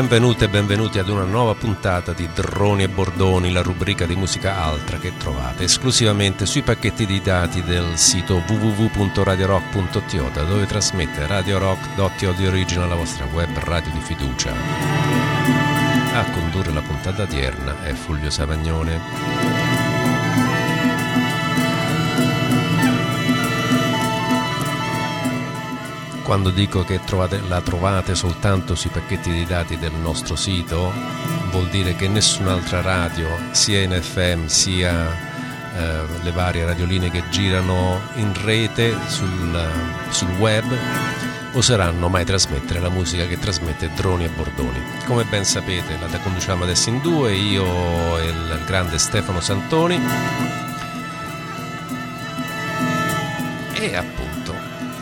benvenute e benvenuti ad una nuova puntata di Droni e Bordoni, la rubrica di musica altra che trovate esclusivamente sui pacchetti di dati del sito www.radiorock.to dove trasmette Radio Rock.to di Original, la vostra web radio di fiducia. A condurre la puntata odierna è Fulvio Savagnone. Quando dico che trovate, la trovate soltanto sui pacchetti di dati del nostro sito, vuol dire che nessun'altra radio, sia in FM sia eh, le varie radioline che girano in rete sul, sul web, oseranno mai trasmettere la musica che trasmette Droni e Bordoni. Come ben sapete la conduciamo adesso in due, io e il grande Stefano Santoni. E appunto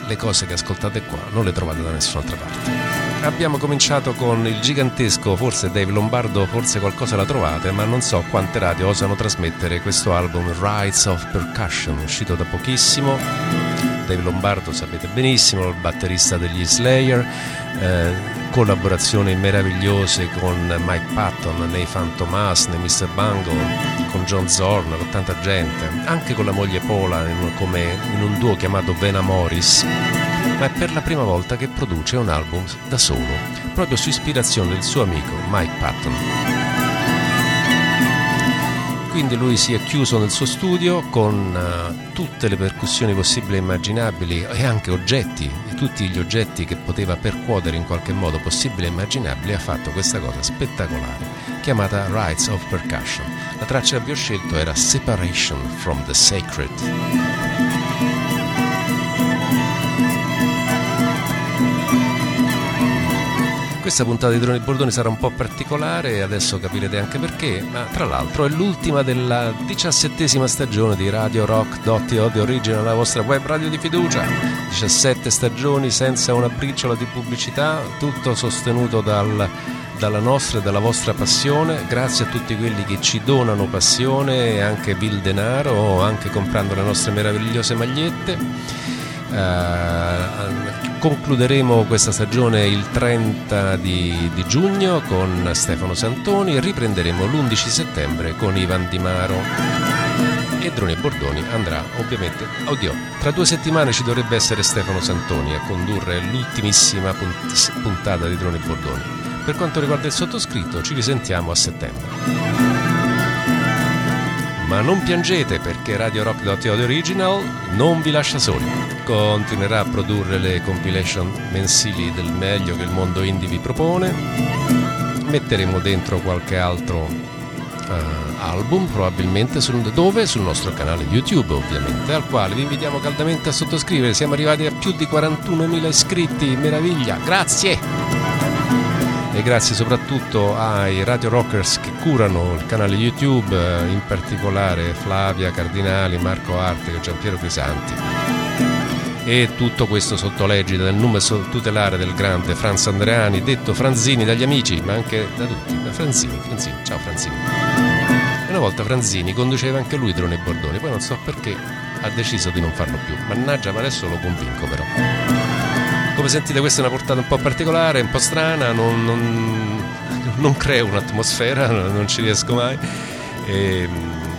le cose che ascoltate qua non le trovate da nessun'altra parte. Abbiamo cominciato con il gigantesco, forse Dave Lombardo, forse qualcosa la trovate, ma non so quante radio osano trasmettere questo album Rights of Percussion, uscito da pochissimo. Dave Lombardo sapete benissimo, il batterista degli Slayer, eh, collaborazioni meravigliose con Mike Patton nei Fantomas, nei Mr. Bungle, con John Zorn, con tanta gente, anche con la moglie Paula in, come in un duo chiamato Vena Morris, ma è per la prima volta che produce un album da solo, proprio su ispirazione del suo amico Mike Patton. Quindi lui si è chiuso nel suo studio con uh, tutte le percussioni possibili e immaginabili e anche oggetti, tutti gli oggetti che poteva percuotere in qualche modo possibile e immaginabile, ha fatto questa cosa spettacolare chiamata Rights of Percussion. La traccia che vi ho scelto era Separation from the Sacred. Questa puntata di Droni Bordoni sarà un po' particolare, adesso capirete anche perché, ma tra l'altro è l'ultima della diciassettesima stagione di Radio Rock.to di Origine, la vostra web radio di fiducia. 17 stagioni senza una briciola di pubblicità, tutto sostenuto dal dalla nostra e dalla vostra passione, grazie a tutti quelli che ci donano passione e anche vil denaro, anche comprando le nostre meravigliose magliette. Uh, concluderemo questa stagione il 30 di, di, giugno con Stefano Santoni e riprenderemo l'11 settembre con Ivan Di Maro. E Droni Bordoni andrà ovviamente, oddio, tra due settimane ci dovrebbe essere Stefano Santoni a condurre l'ultimissima puntata di Droni Bordoni. Per quanto riguarda il sottoscritto, ci risentiamo a settembre. Ma non piangete perché Radio Rock.to Original non vi lascia soli. Continuerà a produrre le compilation mensili del meglio che il mondo indie vi propone. Metteremo dentro qualche altro uh, album, probabilmente sul, dove? Sul nostro canale YouTube, ovviamente, al quale vi invitiamo caldamente a sottoscrivere. Siamo arrivati a più di 41.000 iscritti, meraviglia! Grazie! E grazie soprattutto ai Radio Rockers che curano il canale YouTube, eh, in particolare Flavia Cardinali, Marco Arte e Giampiero Crisanti. E tutto questo sotto l'egida del numero tutelare del grande Franz Andreani, detto Franzini dagli amici, ma anche da tutti, da Franzini, Franzini, ciao Franzini. E una volta Franzini conduceva anche lui Drone e Bordoni, poi non so perché ha deciso di non farlo più. Mannaggia, ma adesso lo convinco però. Come sentite questa è una portata un po' particolare, un po' strana, non, non, non creo un'atmosfera, non ci riesco mai. E,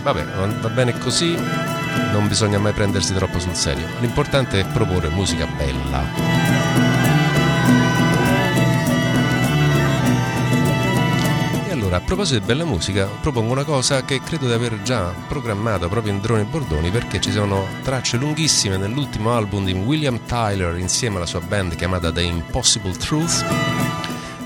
vabbè, va bene così, non bisogna mai prendersi troppo sul serio. L'importante è proporre musica bella. Allora, a proposito di bella musica, propongo una cosa che credo di aver già programmato proprio in Drone Bordoni perché ci sono tracce lunghissime nell'ultimo album di William Tyler insieme alla sua band chiamata The Impossible Truth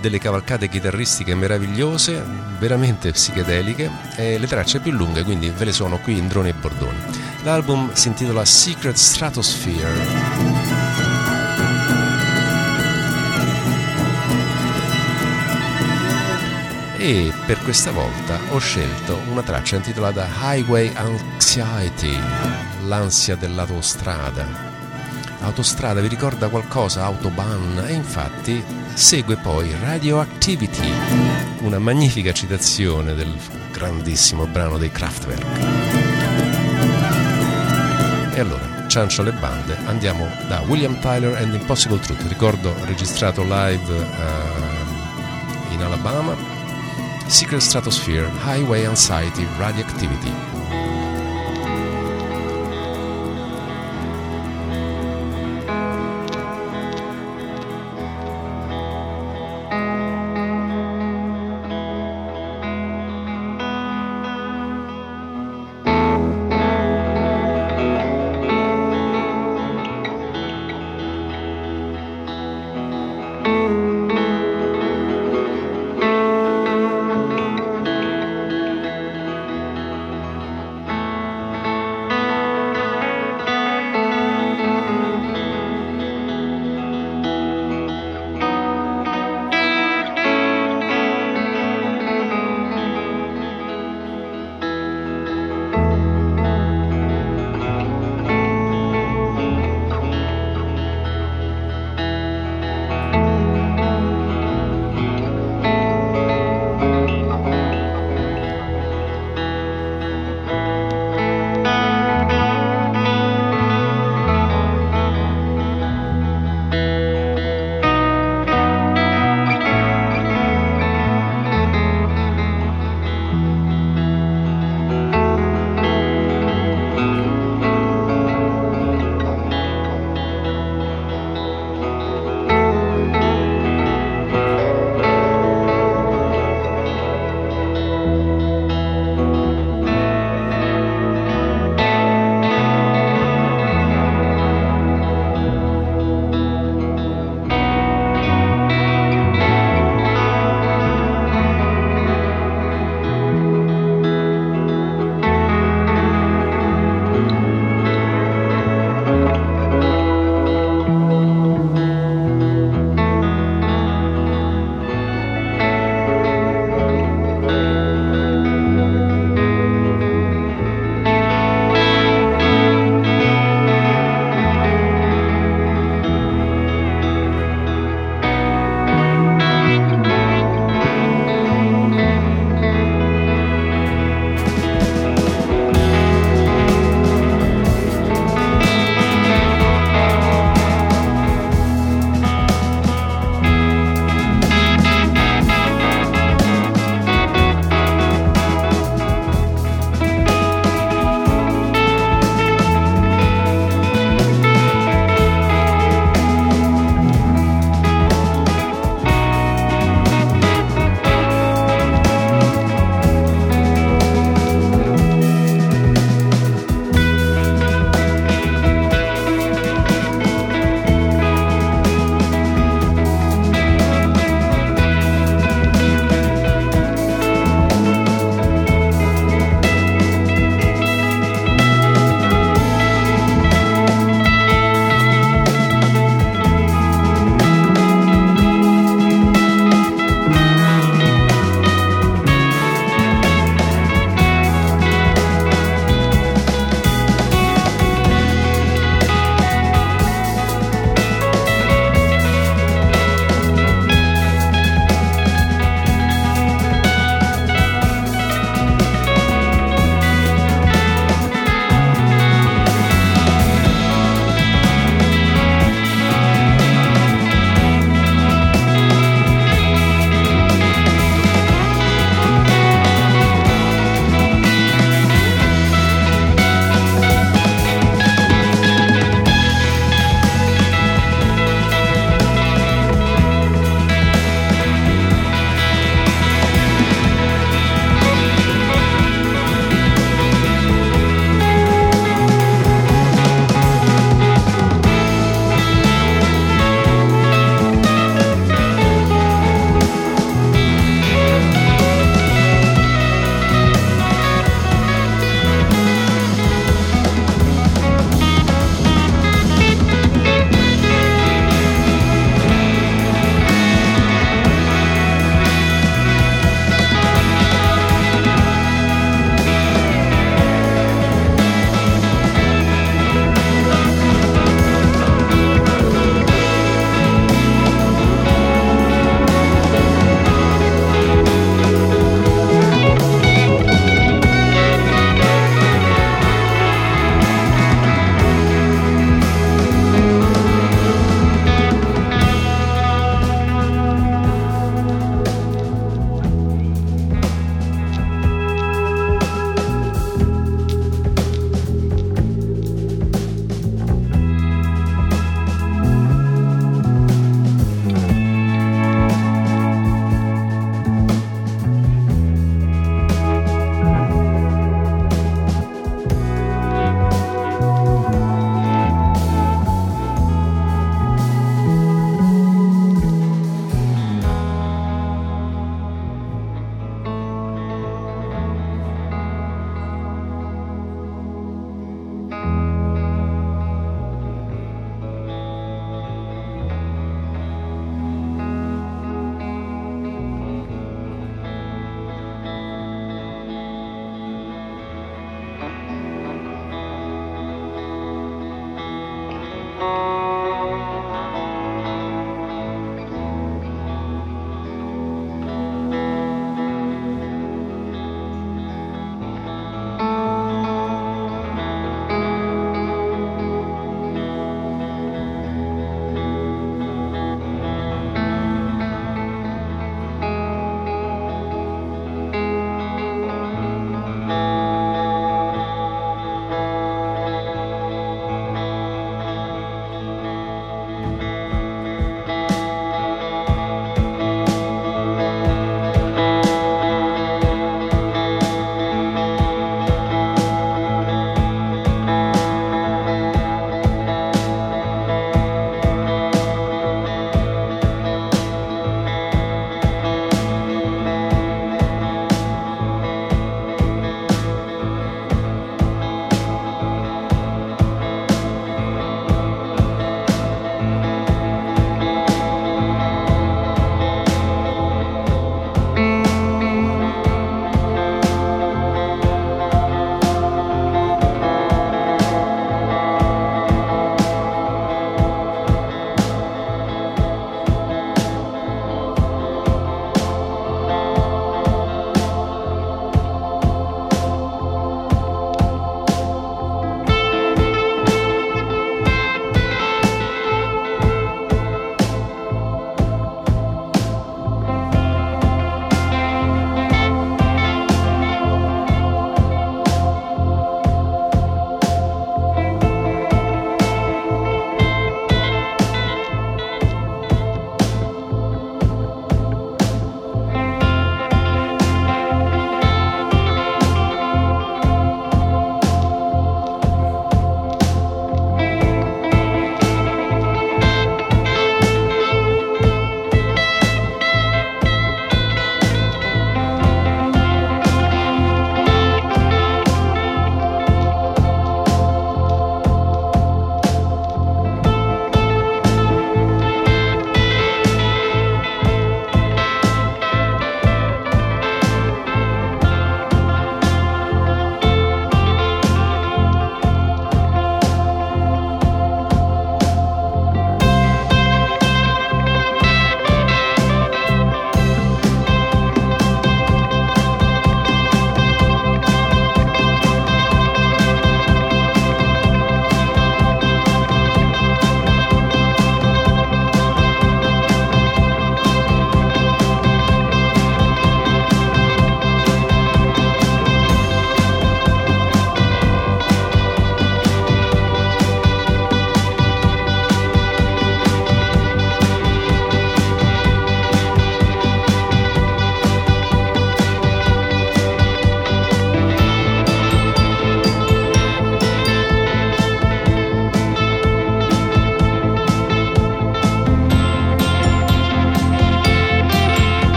delle cavalcate chitarristiche meravigliose, veramente psichedeliche e le tracce più lunghe, quindi ve le sono qui in Drone Bordoni. L'album si intitola Secret Stratosphere e per questa volta ho scelto una traccia intitolata Highway Anxiety, l'ansia dell'autostrada. Autostrada vi ricorda qualcosa? Autobahn? E infatti segue poi Radioactivity, una magnifica citazione del grandissimo brano dei Kraftwerk. E allora, ciancio le bande, andiamo da William Tyler and Impossible Truth, ricordo registrato live uh, in Alabama, Secret Stratosphere, Highway Anxiety, Radioactivity.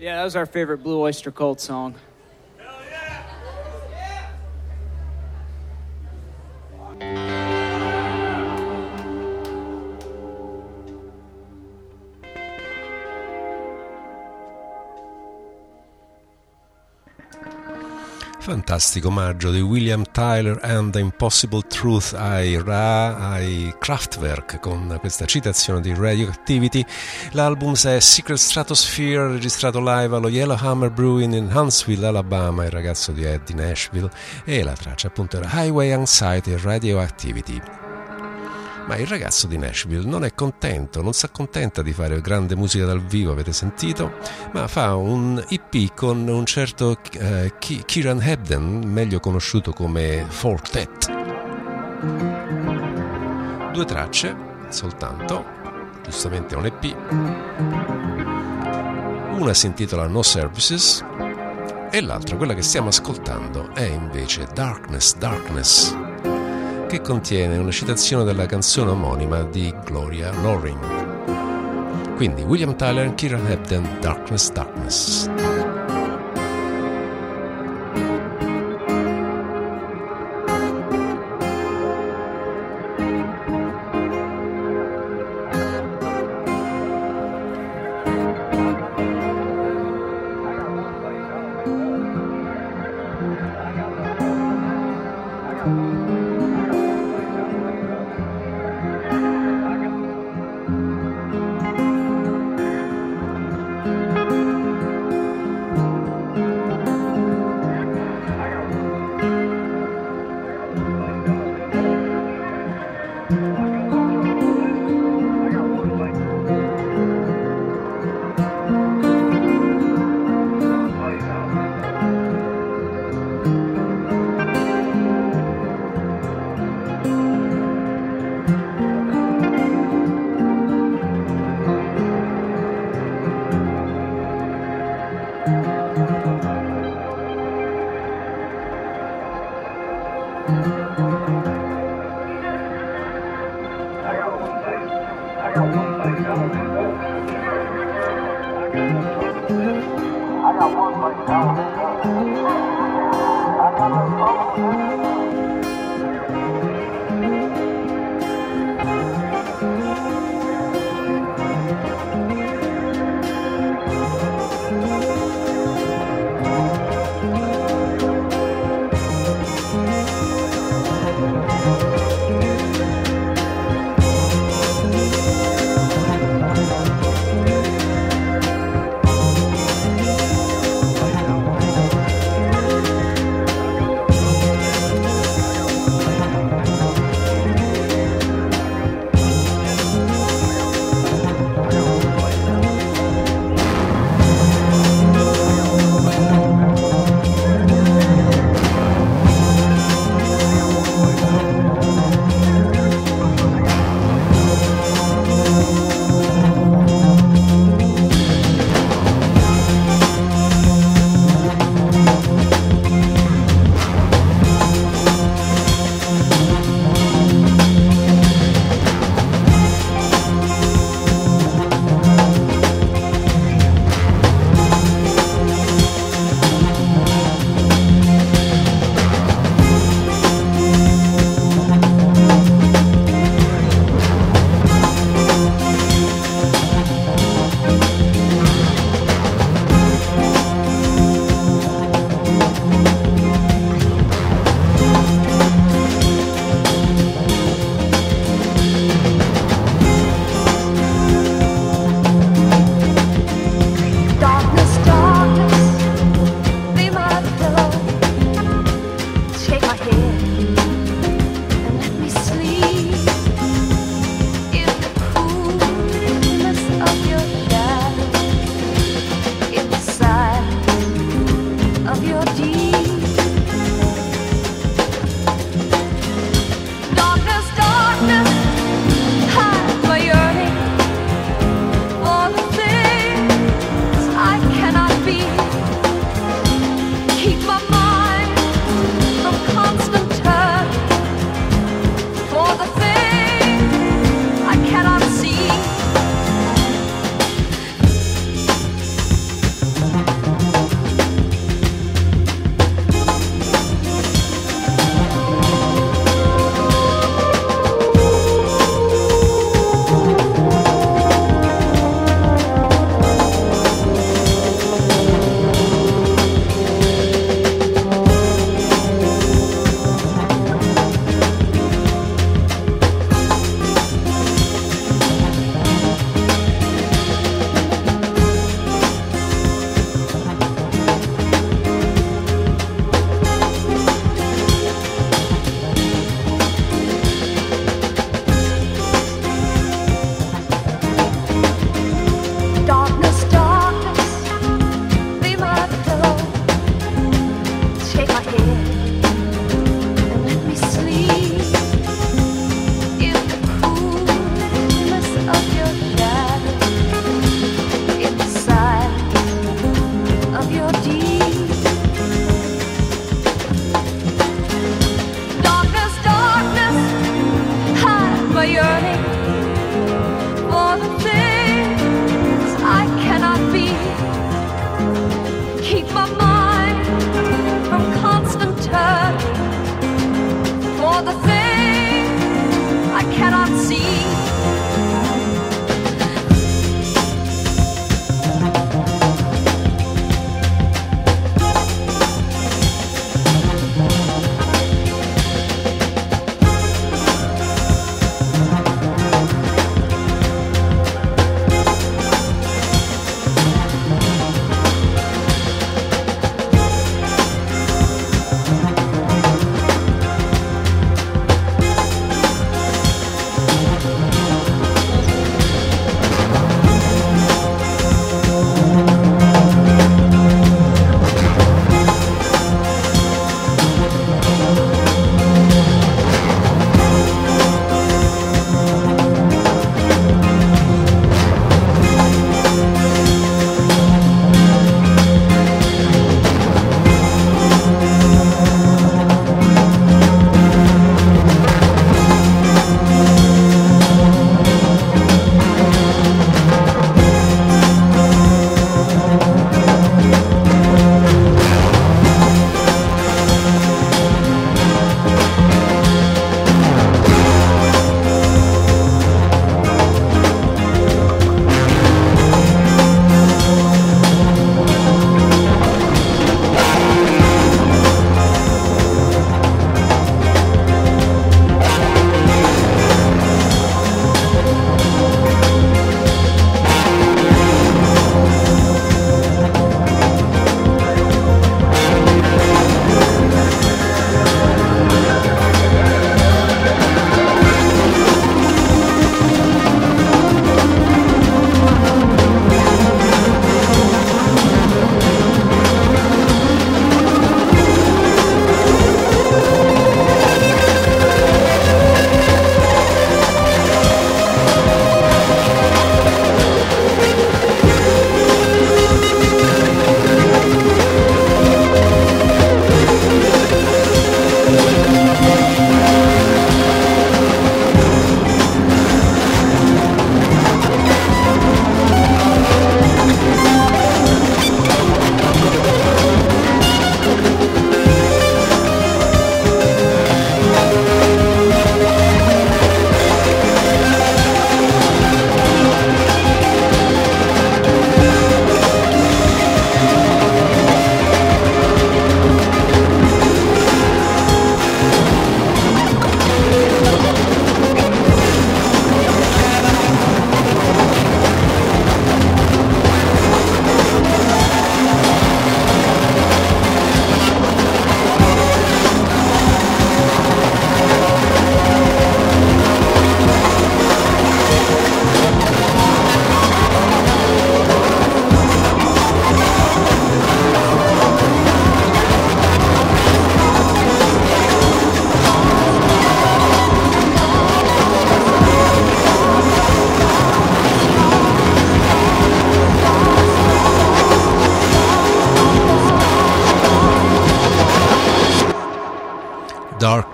Yeah, that was our favorite Blue Oyster Cult song. Fantastico omaggio di William Tyler and the Impossible Truth ai Ra, ai Kraftwerk con questa citazione di Radioactivity. L'album è Secret Stratosphere, registrato live allo Yellowhammer Brewing in Huntsville, Alabama, il ragazzo di Eddie Nashville, e la traccia appunto era Highway Anxiety Radioactivity. Ma il ragazzo di Nashville non è contento, non si accontenta di fare grande musica dal vivo, avete sentito, ma fa un EP con un certo eh, Kieran Hebden, meglio conosciuto come Fortet. Due tracce soltanto, giustamente un EP. Una si intitola No Services e l'altra, quella che stiamo ascoltando, è invece Darkness, Darkness che contiene una citazione della canzone omonima di Gloria Loring. Quindi William Tyler Kieran Hebden, Darkness, Darkness.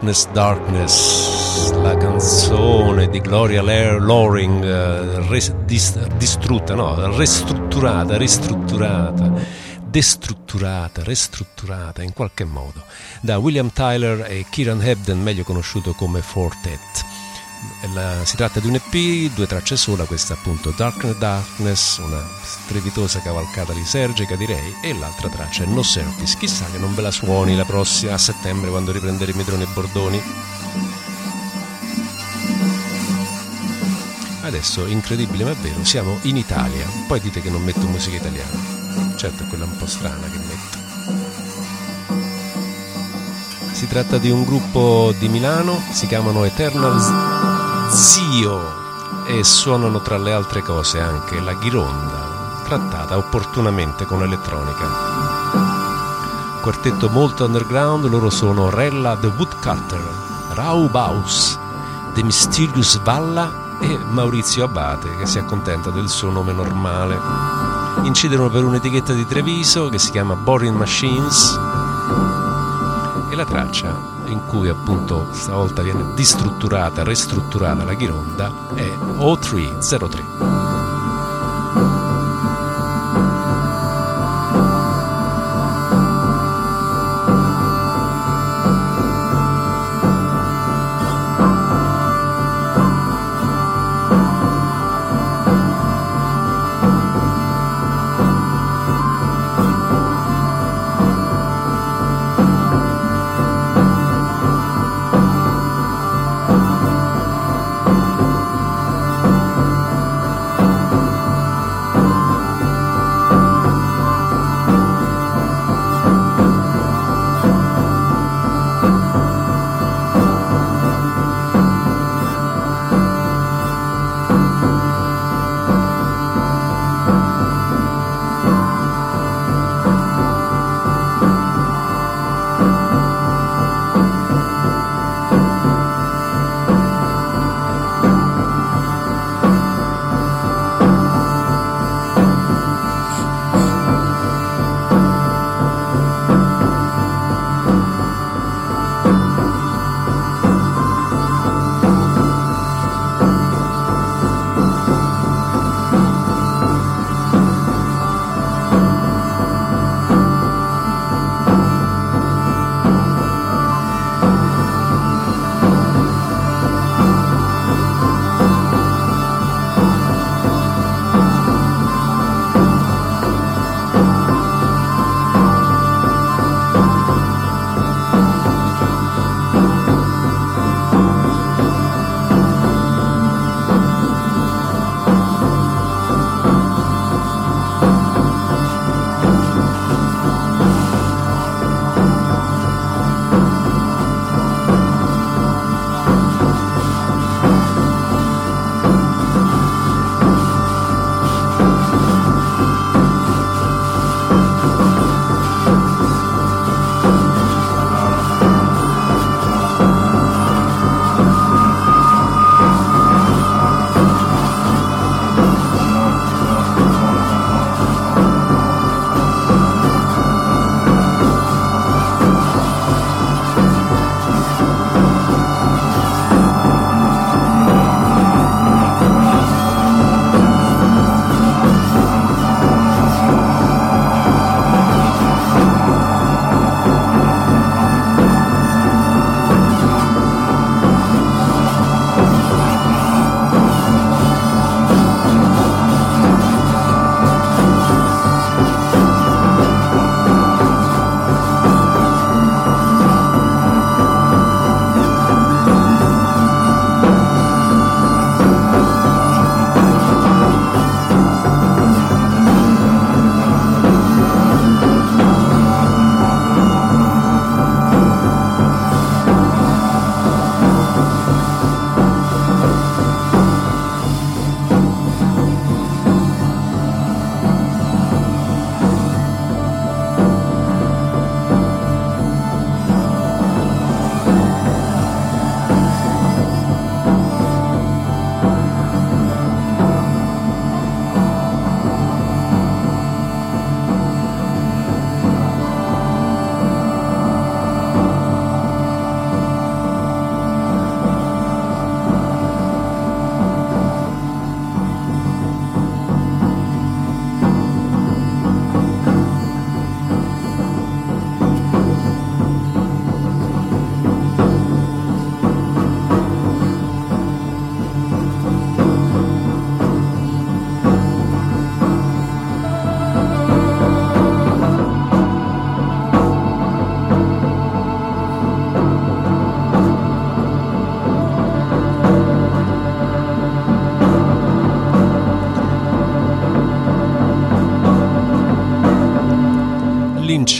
Darkness, Darkness, la canzone di Gloria Loring uh, res, dis, distrutta, no, ristrutturata, ristrutturata, destrutturata, ristrutturata in qualche modo da William Tyler e Kieran Hebden, meglio conosciuto come Fortet. La, si tratta di un EP, due tracce sola, questa appunto Darkness Darkness, una strepitosa cavalcata lisergica direi, e l'altra traccia è No Surface, chissà che non ve la suoni la prossima a settembre quando riprenderemo i droni e bordoni. Adesso, incredibile ma vero, siamo in Italia, poi dite che non metto musica italiana, certo è quella un po' strana che metto. Si tratta di un gruppo di Milano, si chiamano Eternal Zio e suonano tra le altre cose anche la ghironda, trattata opportunamente con elettronica. Quartetto molto underground, loro sono Rella the Woodcutter, Rau Baus, The Mysterious Valla e Maurizio Abate che si accontenta del suo nome normale. Incidono per un'etichetta di Treviso che si chiama Boring Machines e la traccia in cui appunto stavolta viene distrutturata, ristrutturata la Ghironda è O303.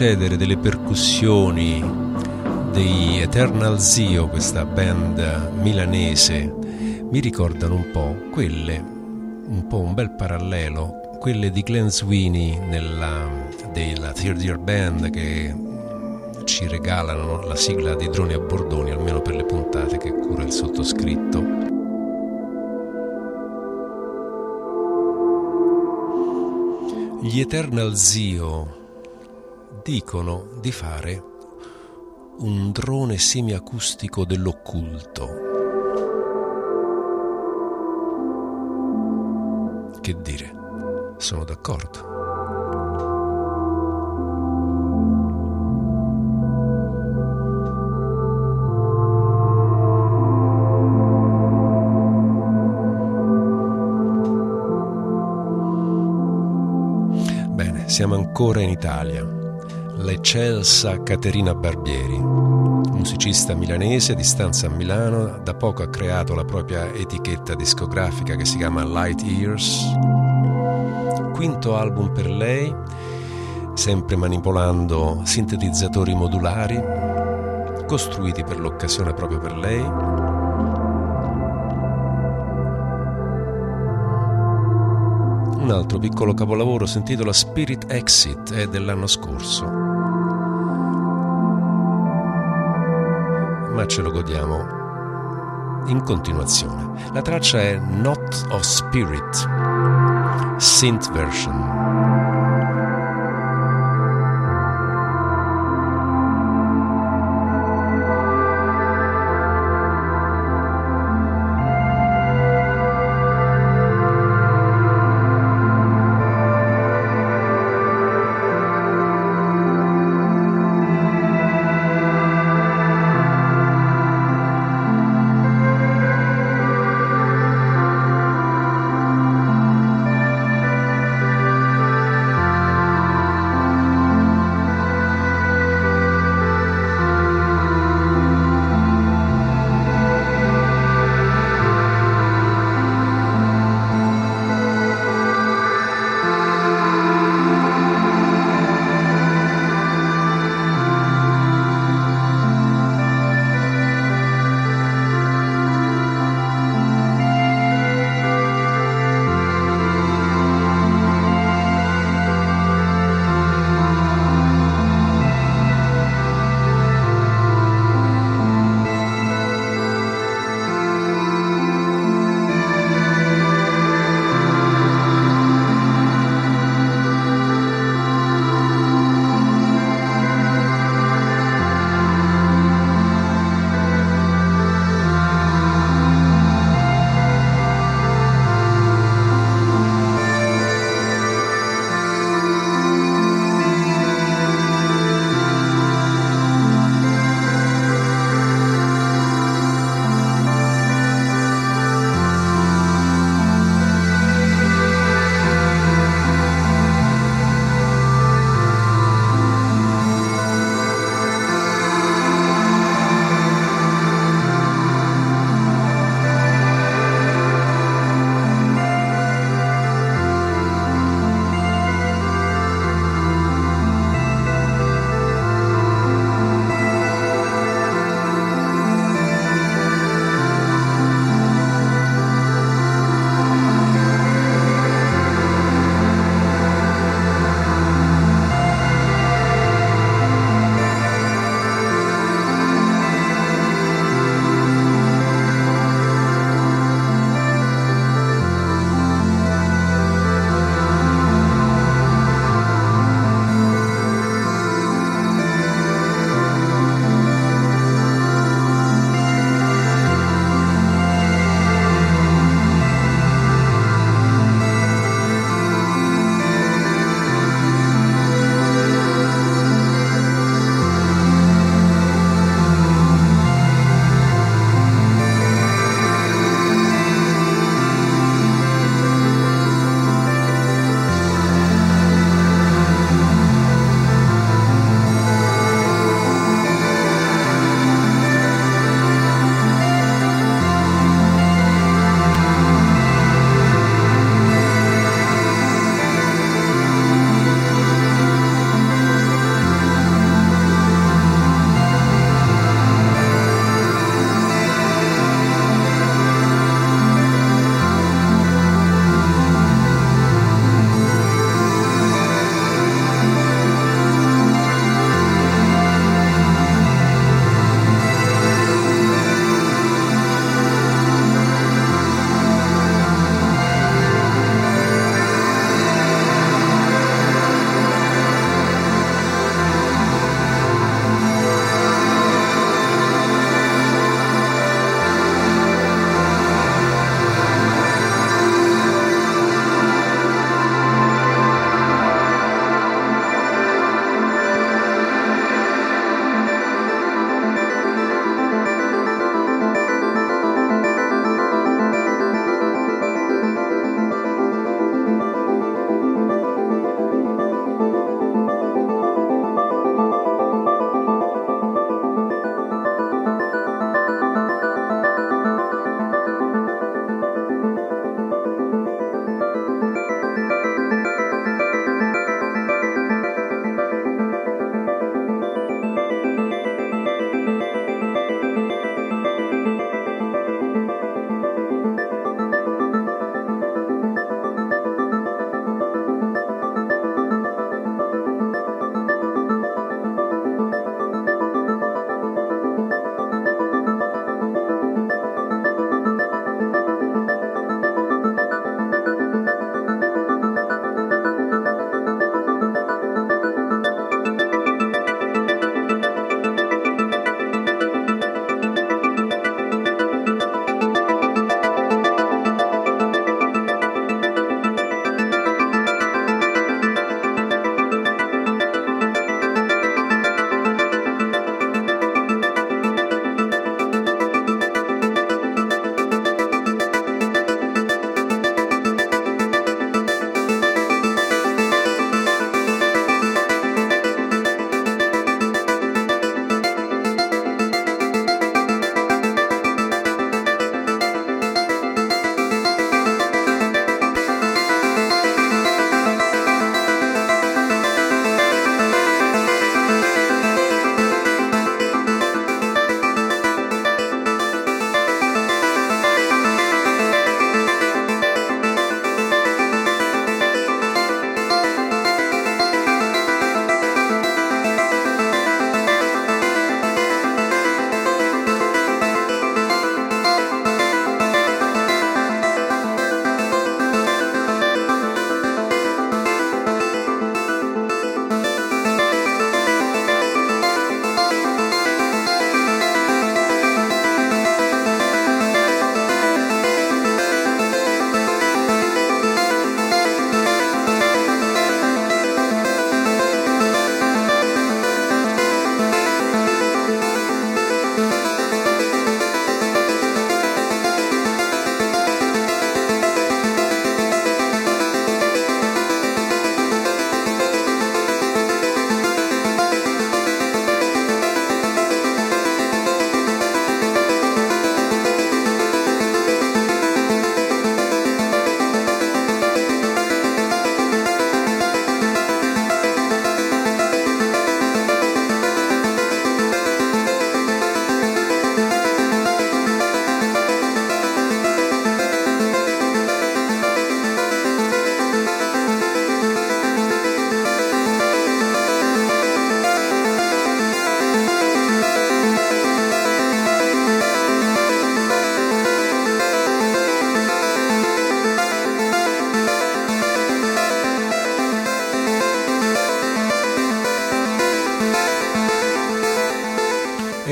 Succedere delle percussioni dei Eternal Zio, questa band milanese, mi ricordano un po' quelle, un po' un bel parallelo, quelle di Glenn Sweeney nella, della Third Year Band che ci regalano la sigla di Droni a Bordoni, almeno per le puntate che cura il sottoscritto. Gli Eternal Zio dicono di fare un drone semiacustico dell'occulto. Che dire, sono d'accordo. Siamo ancora in Italia l'eccelsa Caterina Barbieri, musicista milanese di stanza a Milano, da poco ha creato la propria etichetta discografica che si chiama Light Years. Quinto album per lei, sempre manipolando sintetizzatori modulari, costruiti per l'occasione proprio per lei. Un altro piccolo capolavoro si intitola Spirit Exit, è dell'anno scorso. Ma ce lo godiamo in continuazione. La traccia è Not of Spirit, synth version.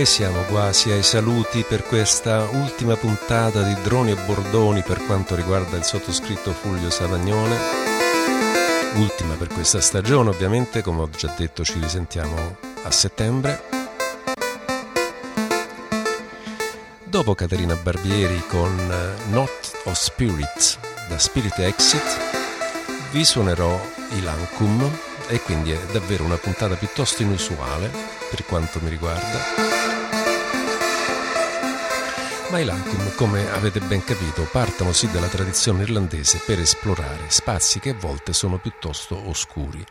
Siamo quasi ai saluti per questa ultima puntata di Droni e Bordoni per quanto riguarda il sottoscritto Fulvio Savagnone. Ultima per questa stagione, ovviamente, come ho già detto ci risentiamo a settembre. Dopo Caterina Barbieri con Not of Spirit da Spirit Exit, vi suonerò i Lancum e quindi è davvero una puntata piuttosto inusuale per quanto mi riguarda. Ma i Lancum, come avete ben capito, partono sì dalla tradizione irlandese per esplorare spazi che a volte sono piuttosto oscuri.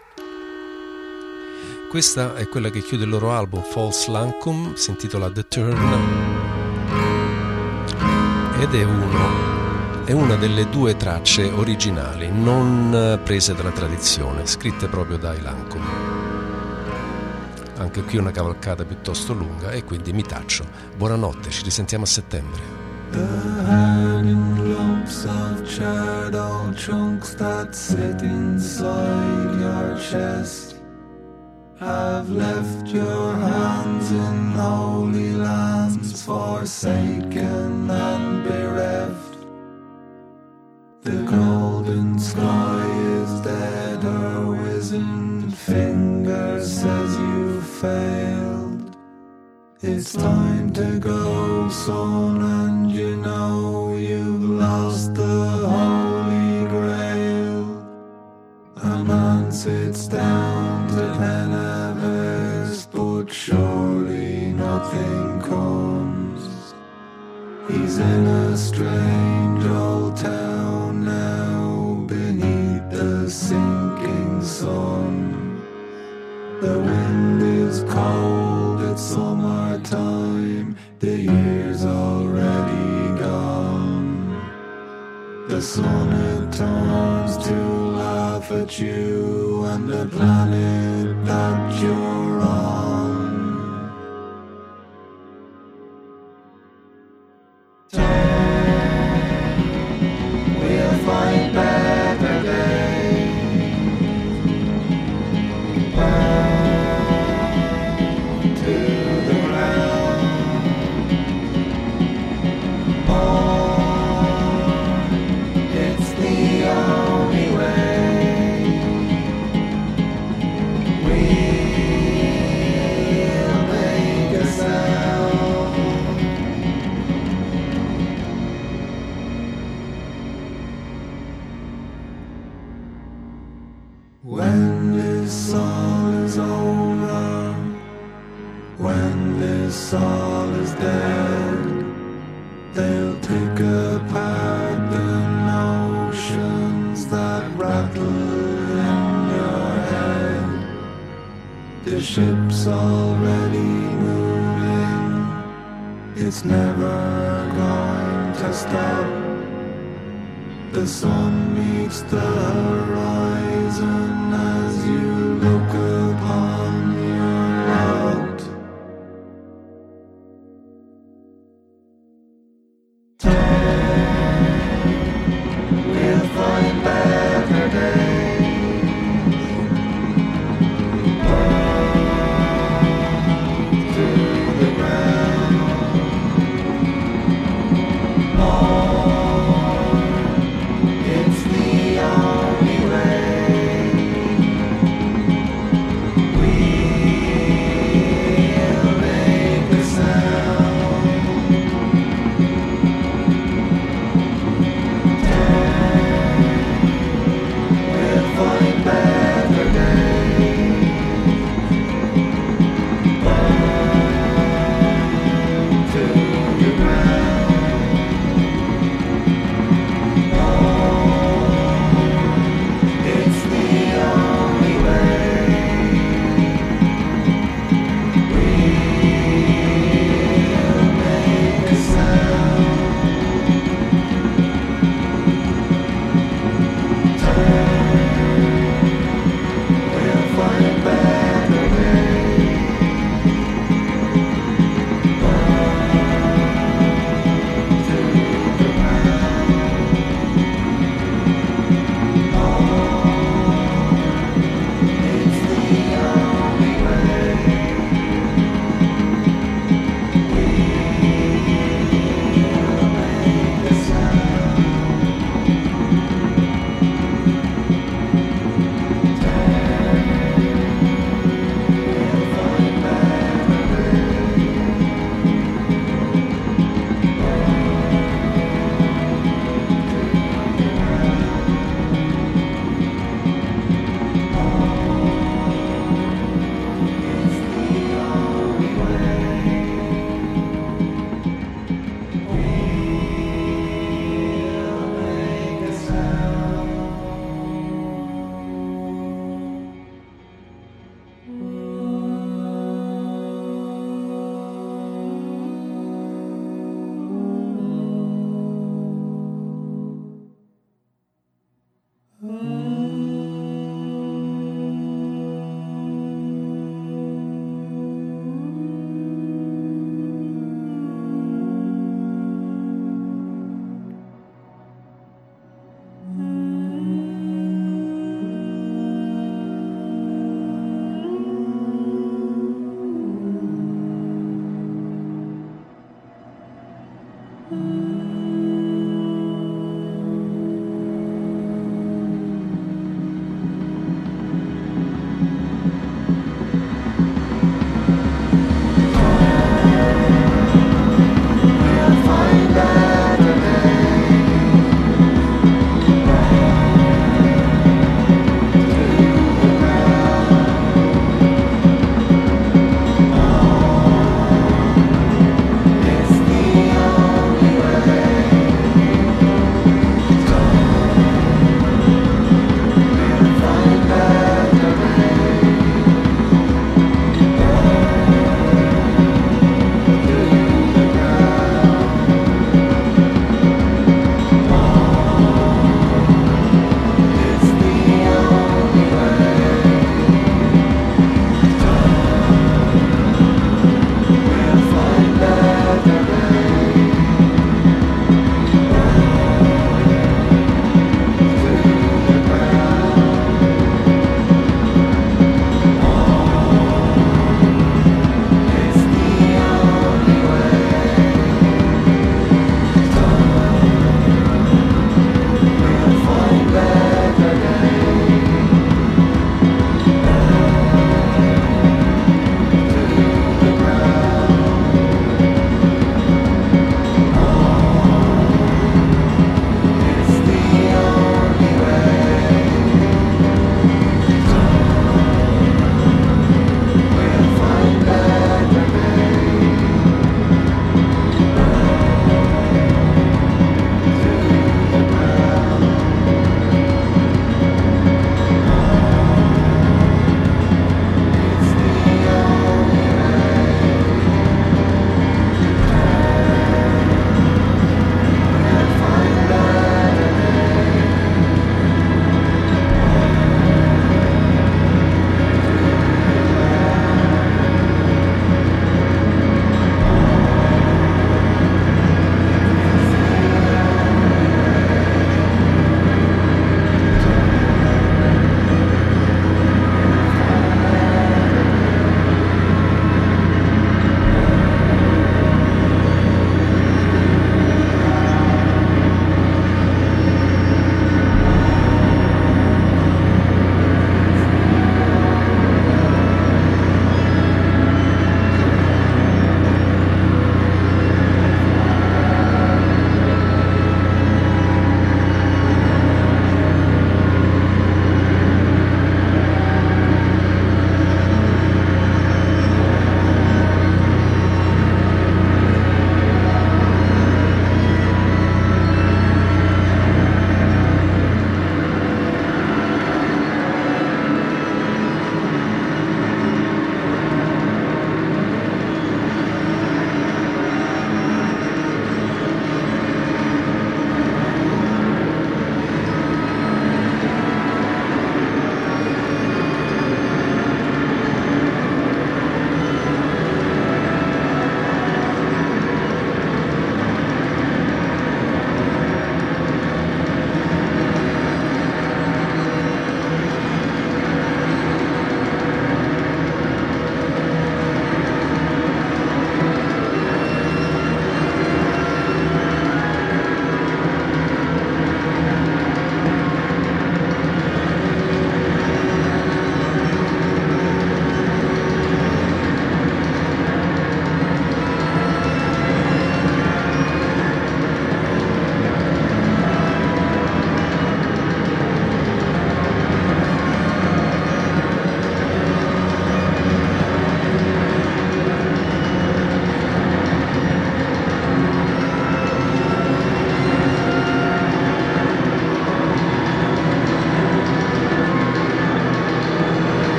Questa è quella che chiude il loro album False Lancum, si intitola The Turn ed è, uno, è una delle due tracce originali, non prese dalla tradizione, scritte proprio dai Lancum anche qui una cavalcata piuttosto lunga e quindi mi taccio. Buonanotte, ci risentiamo a settembre. The hanging lumps of charred old trunks that sit inside your chest have left your hands in holy lands forsaken and bereft. The golden sky is dead or wizened finger says you failed. It's time to go, son, and you know you've lost the holy grail. A man sits down to penevers, but surely nothing comes. He's in a strange old town now, beneath the sinking sun. The wind cold, it's summertime, the year's already gone. The sun it turns to laugh at you and the planet that you're Mm-hmm.